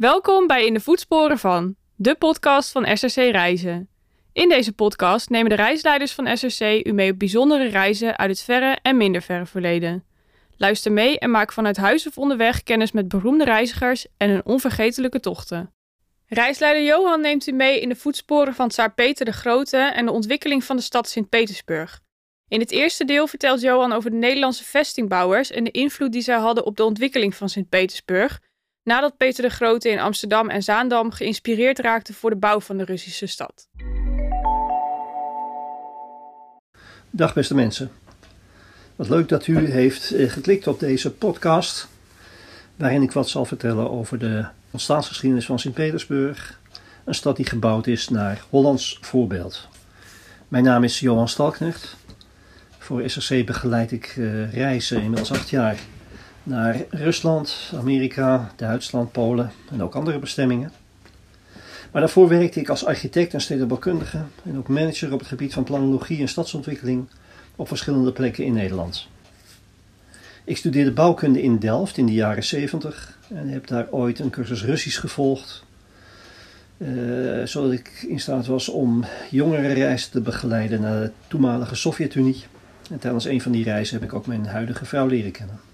Welkom bij In de Voetsporen van, de podcast van SRC Reizen. In deze podcast nemen de reisleiders van SRC u mee op bijzondere reizen uit het verre en minder verre verleden. Luister mee en maak vanuit huis of onderweg kennis met beroemde reizigers en hun onvergetelijke tochten. Reisleider Johan neemt u mee in de voetsporen van Tsaar Peter de Grote en de ontwikkeling van de stad Sint-Petersburg. In het eerste deel vertelt Johan over de Nederlandse vestingbouwers en de invloed die zij hadden op de ontwikkeling van Sint-Petersburg, nadat Peter de Grote in Amsterdam en Zaandam geïnspireerd raakte voor de bouw van de Russische stad. Dag beste mensen. Wat leuk dat u heeft eh, geklikt op deze podcast, waarin ik wat zal vertellen over de ontstaansgeschiedenis van Sint-Petersburg, een stad die gebouwd is naar Hollands voorbeeld. Mijn naam is Johan Stalknecht. Voor SRC begeleid ik uh, reizen inmiddels acht jaar naar Rusland, Amerika, Duitsland, Polen en ook andere bestemmingen. Maar daarvoor werkte ik als architect en stedenbouwkundige en ook manager op het gebied van planologie en stadsontwikkeling op verschillende plekken in Nederland. Ik studeerde bouwkunde in Delft in de jaren 70 en heb daar ooit een cursus Russisch gevolgd, uh, zodat ik in staat was om jongere reizen te begeleiden naar de toenmalige Sovjet-Unie. En tijdens een van die reizen heb ik ook mijn huidige vrouw leren kennen.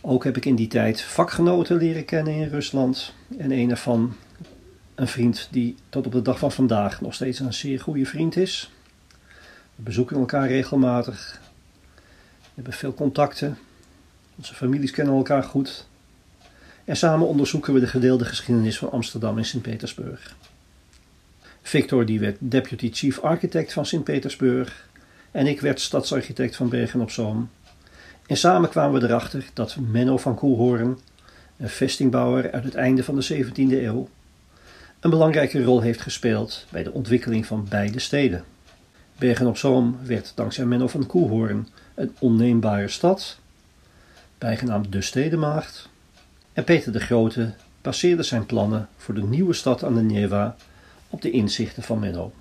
Ook heb ik in die tijd vakgenoten leren kennen in Rusland. En een ervan, een vriend die tot op de dag van vandaag nog steeds een zeer goede vriend is. We bezoeken elkaar regelmatig. We hebben veel contacten. Onze families kennen elkaar goed. En samen onderzoeken we de gedeelde geschiedenis van Amsterdam en Sint-Petersburg. Victor die werd deputy chief architect van Sint-Petersburg en ik werd stadsarchitect van Bergen op Zoom. En samen kwamen we erachter dat Menno van Koelhoorn, een vestingbouwer uit het einde van de 17e eeuw, een belangrijke rol heeft gespeeld bij de ontwikkeling van beide steden. Bergen op Zoom werd dankzij Menno van Koelhoorn een onneembare stad, bijgenaamd de Stedenmaagd, en Peter de Grote baseerde zijn plannen voor de nieuwe stad aan de Neva op de inzichten van Menno.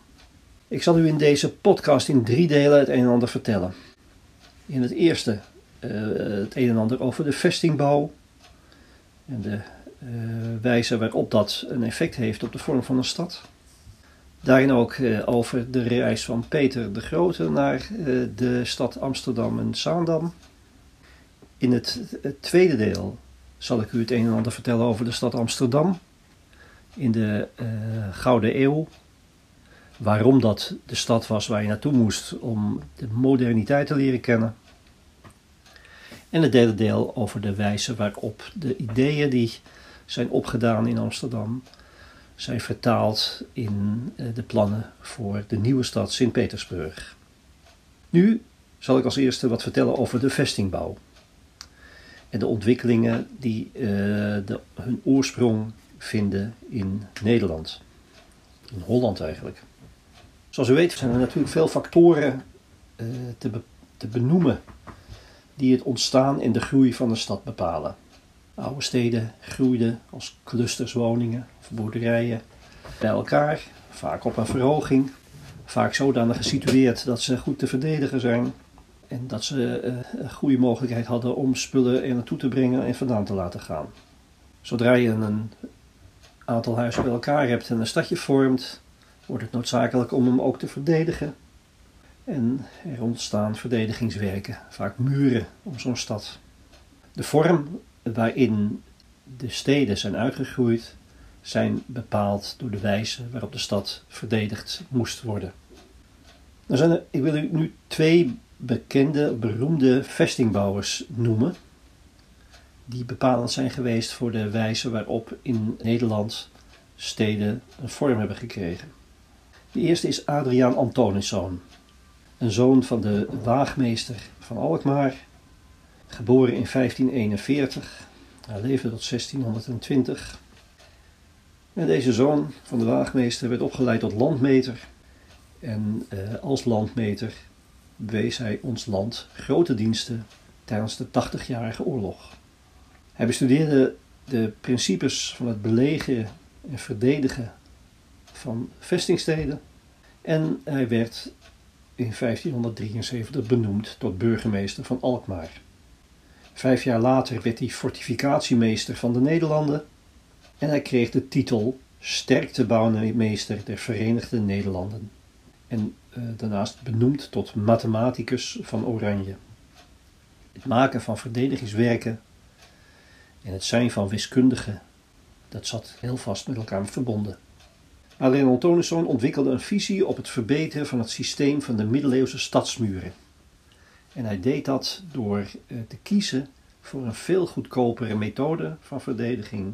Ik zal u in deze podcast in drie delen het een en ander vertellen. In het eerste het een en ander over de vestingbouw en de uh, wijze waarop dat een effect heeft op de vorm van een stad. Daarin ook uh, over de reis van Peter de Grote naar de stad Amsterdam en Zaandam. In het, tweede deel zal ik u het een en ander vertellen over de stad Amsterdam in de Gouden Eeuw waarom dat de stad was waar je naartoe moest om de moderniteit te leren kennen. En het derde deel over de wijze waarop de ideeën die zijn opgedaan in Amsterdam zijn vertaald in eh, de plannen voor de nieuwe stad Sint-Petersburg. Nu zal ik als eerste wat vertellen over de vestingbouw en de ontwikkelingen die uh, de, hun oorsprong vinden in Nederland, in Holland eigenlijk. Zoals u weet zijn er natuurlijk veel factoren uh, te, te benoemen die het ontstaan en de groei van een stad bepalen. Oude steden groeiden als clusters woningen of boerderijen bij elkaar, vaak op een verhoging, vaak zodanig gesitueerd dat ze goed te verdedigen zijn en dat ze uh, een goede mogelijkheid hadden om spullen er naartoe te brengen en vandaan te laten gaan. Zodra je een aantal huizen bij elkaar hebt en een stadje vormt, wordt het noodzakelijk om hem ook te verdedigen. En er ontstaan verdedigingswerken, vaak muren om zo'n stad. De vorm waarin de steden zijn uitgegroeid, zijn bepaald door de wijze waarop de stad verdedigd moest worden. Zijn ik wil u nu twee bekende, beroemde vestingbouwers noemen, die bepalend zijn geweest voor de wijze waarop in Nederland steden een vorm hebben gekregen. De eerste is Adriaan Antoniszoon, een zoon van de waagmeester van Alkmaar, geboren in 1541. Hij leefde tot 1620. En deze zoon van de waagmeester werd opgeleid tot landmeter. En eh, als landmeter bewees hij ons land grote diensten tijdens de 80-jarige oorlog. Hij bestudeerde de principes van het belegen en verdedigen van vestingsteden. En hij werd in 1573 benoemd tot burgemeester van Alkmaar. Vijf jaar later werd hij fortificatiemeester van de Nederlanden En hij kreeg de titel Sterktebouwmeester der Verenigde Nederlanden. En uh, daarnaast benoemd tot mathematicus van Oranje. Het maken van verdedigingswerken en het zijn van wiskundige, dat zat heel vast met elkaar verbonden. Adriaan Antonisson ontwikkelde een visie op het verbeteren van het systeem van de middeleeuwse stadsmuren. En hij deed dat door eh, te kiezen voor een veel goedkopere methode van verdediging,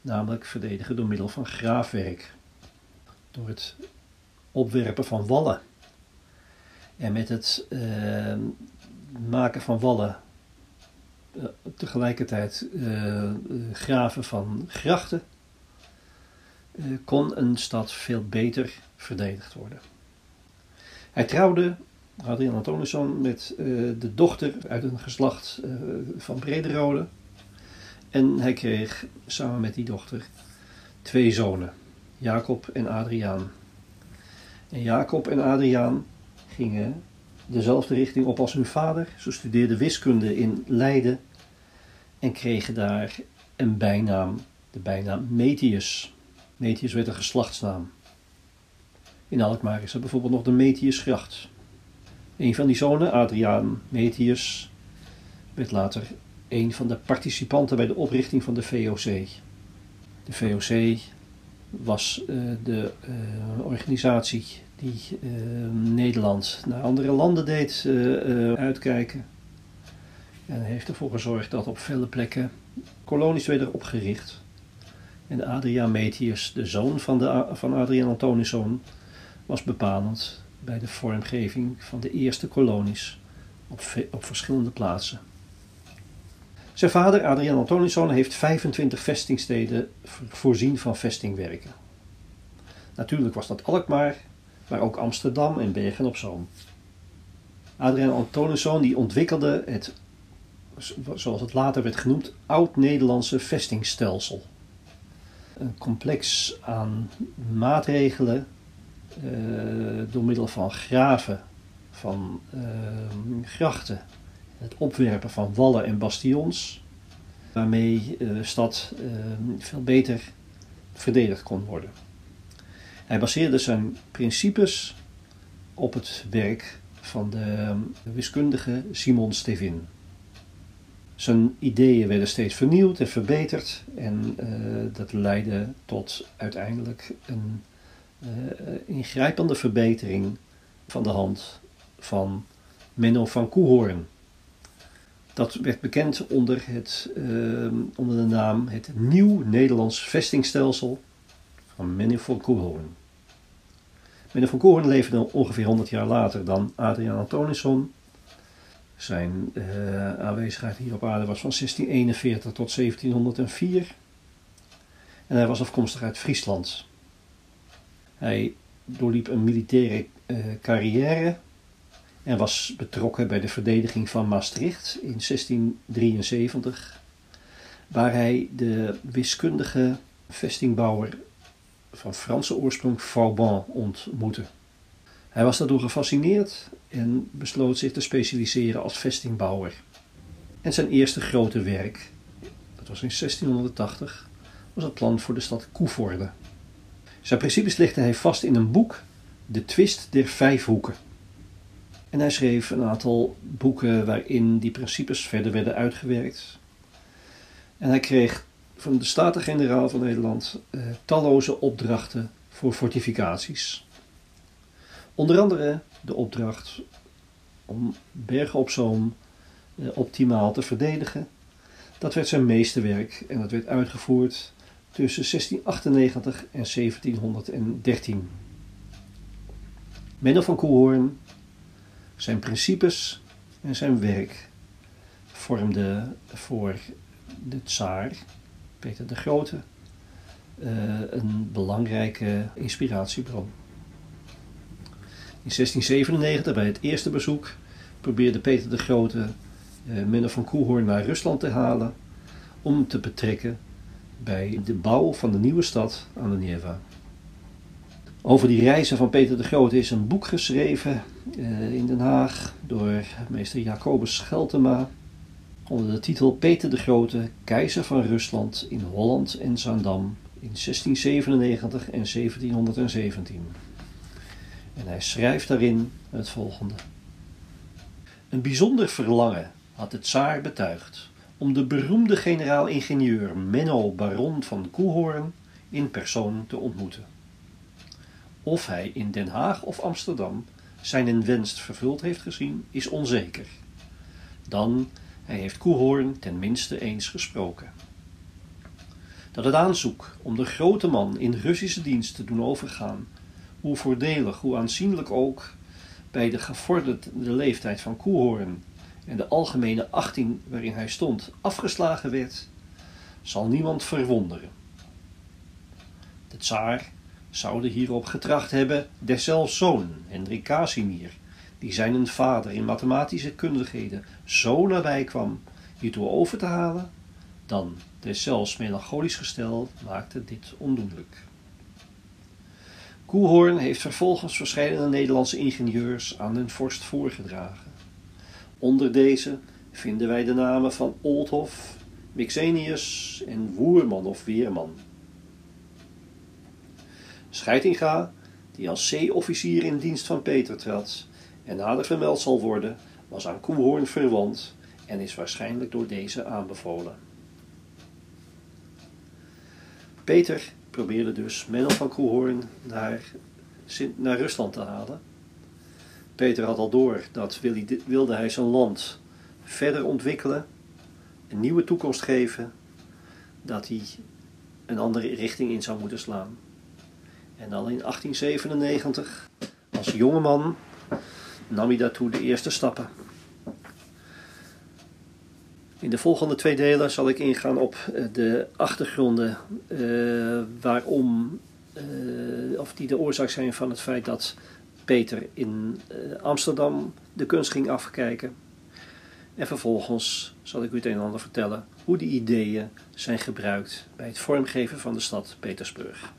namelijk verdedigen door middel van graafwerk. Door het opwerpen van wallen. En met het uh, maken van wallen uh, tegelijkertijd graven van grachten, kon een stad veel beter verdedigd worden. Hij trouwde Adriaan Antonisson met de dochter uit een geslacht van Brederode. En hij kreeg samen met die dochter twee zonen, Jacob en Adriaan. En Jacob en Adriaan gingen dezelfde richting op als hun vader. Ze studeerden wiskunde in Leiden en kregen daar een bijnaam, de bijnaam Metius. Metius werd een geslachtsnaam. In Alkmaar is er bijvoorbeeld nog de Metiusgracht. Een van die zonen, Adriaan Metius, werd later een van de participanten bij de oprichting van de VOC. De VOC was uh, de uh, organisatie die uh, Nederland naar andere landen deed uitkijken. En heeft ervoor gezorgd dat op vele plekken kolonies werden opgericht. En Adriaan Metius, de zoon van, de, van Adriaan Antoniszoon, was bepalend bij de vormgeving van de eerste kolonies op, op verschillende plaatsen. Zijn vader, Adriaan Antonisson, heeft 25 vestingsteden voorzien van vestingwerken. Natuurlijk was dat Alkmaar, maar ook Amsterdam en Bergen op Zoom. Adriaan Antonisson die ontwikkelde het, zoals het later werd genoemd, Oud-Nederlandse vestingstelsel. Een complex aan maatregelen uh, door middel van graven, van uh, grachten, het opwerpen van wallen en bastions, waarmee de stad veel beter verdedigd kon worden. Hij baseerde zijn principes op het werk van de wiskundige Simon Stevin. Zijn ideeën werden steeds vernieuwd en verbeterd en uh, dat leidde tot uiteindelijk een uh, ingrijpende verbetering van de hand van Menno van Koehoorn. Dat werd bekend onder, het, uh, onder de naam het Nieuw Nederlands Vestingstelsel van Menno van Koehoorn. Menno van Koehoorn leefde ongeveer 100 jaar later dan Adriaan Antonisson. Zijn uh, aanwezigheid hier op aarde was van 1641 tot 1704. En hij was afkomstig uit Friesland. Hij doorliep een militaire uh, carrière en was betrokken bij de verdediging van Maastricht in 1673, waar hij de wiskundige vestingbouwer van Franse oorsprong Vauban ontmoette. Hij was daardoor gefascineerd en besloot zich te specialiseren als vestingbouwer. En zijn eerste grote werk, dat was in 1680, was het plan voor de stad Koevoorde. Zijn principes legde hij vast in een boek, De Twist der Vijf Hoeken. En hij schreef een aantal boeken waarin die principes verder werden uitgewerkt. En hij kreeg van de Staten-Generaal van Nederland eh, talloze opdrachten voor fortificaties. Onder andere de opdracht om Bergen op Zoom eh, optimaal te verdedigen. Dat werd zijn meesterwerk en dat werd uitgevoerd tussen 1698 en 1713. Menno van Koehoorn zijn principes en zijn werk vormden voor de tsaar, Peter de Grote, uh, een belangrijke inspiratiebron. In 1697, bij het eerste bezoek, probeerde Peter de Grote uh, Menno van Koehoorn naar Rusland te halen om te betrekken bij de bouw van de nieuwe stad aan de Neva. Over die reizen van Peter de Grote is een boek geschreven uh, in Den Haag door meester Jacobus Scheltema. onder de titel Peter de Grote, keizer van Rusland in Holland en Zaandam in 1697 en 1717. En hij schrijft daarin het volgende. Een bijzonder verlangen had de tsaar betuigd om de beroemde generaal-ingenieur Menno Baron van Koehoorn in persoon te ontmoeten. Of hij in Den Haag of Amsterdam zijn wens vervuld heeft gezien, is onzeker. Dan hij heeft Koehoorn ten minste eens gesproken. Dat het aanzoek om de grote man in Russische dienst te doen overgaan, hoe voordelig, hoe aanzienlijk ook, bij de gevorderde leeftijd van Koehoorn en de algemene achting waarin hij stond afgeslagen werd, zal niemand verwonderen. De tsaar zoude hierop getracht hebben deszelfs zoon, Hendrik Casimir, die zijn vader in mathematische kundigheden zo nabij kwam hiertoe over te halen, dan deszelfs melancholisch gestel maakte dit ondoenlijk. Koehoorn heeft vervolgens verschillende Nederlandse ingenieurs aan den vorst voorgedragen. Onder deze vinden wij de namen van Oldhoff, Mixenius en Woerman of Weerman. Scheitinga, die als zeeofficier in dienst van Peter trad en nader vermeld zal worden, was aan Koehoorn verwant en is waarschijnlijk door deze aanbevolen. Peter probeerde dus Menno van Koehoorn naar, naar Rusland te halen. Peter had al door dat wilde hij zijn land verder ontwikkelen, een nieuwe toekomst geven, dat hij een andere richting in zou moeten slaan. En dan in 1897, als jongeman, nam hij daartoe de eerste stappen. In de volgende twee delen zal ik ingaan op eh, de achtergronden uh, waarom, uh, of die de oorzaak zijn van het feit dat Peter in Amsterdam de kunst ging afkijken. En vervolgens zal ik u het een en ander vertellen hoe die ideeën zijn gebruikt bij het vormgeven van de stad Petersburg.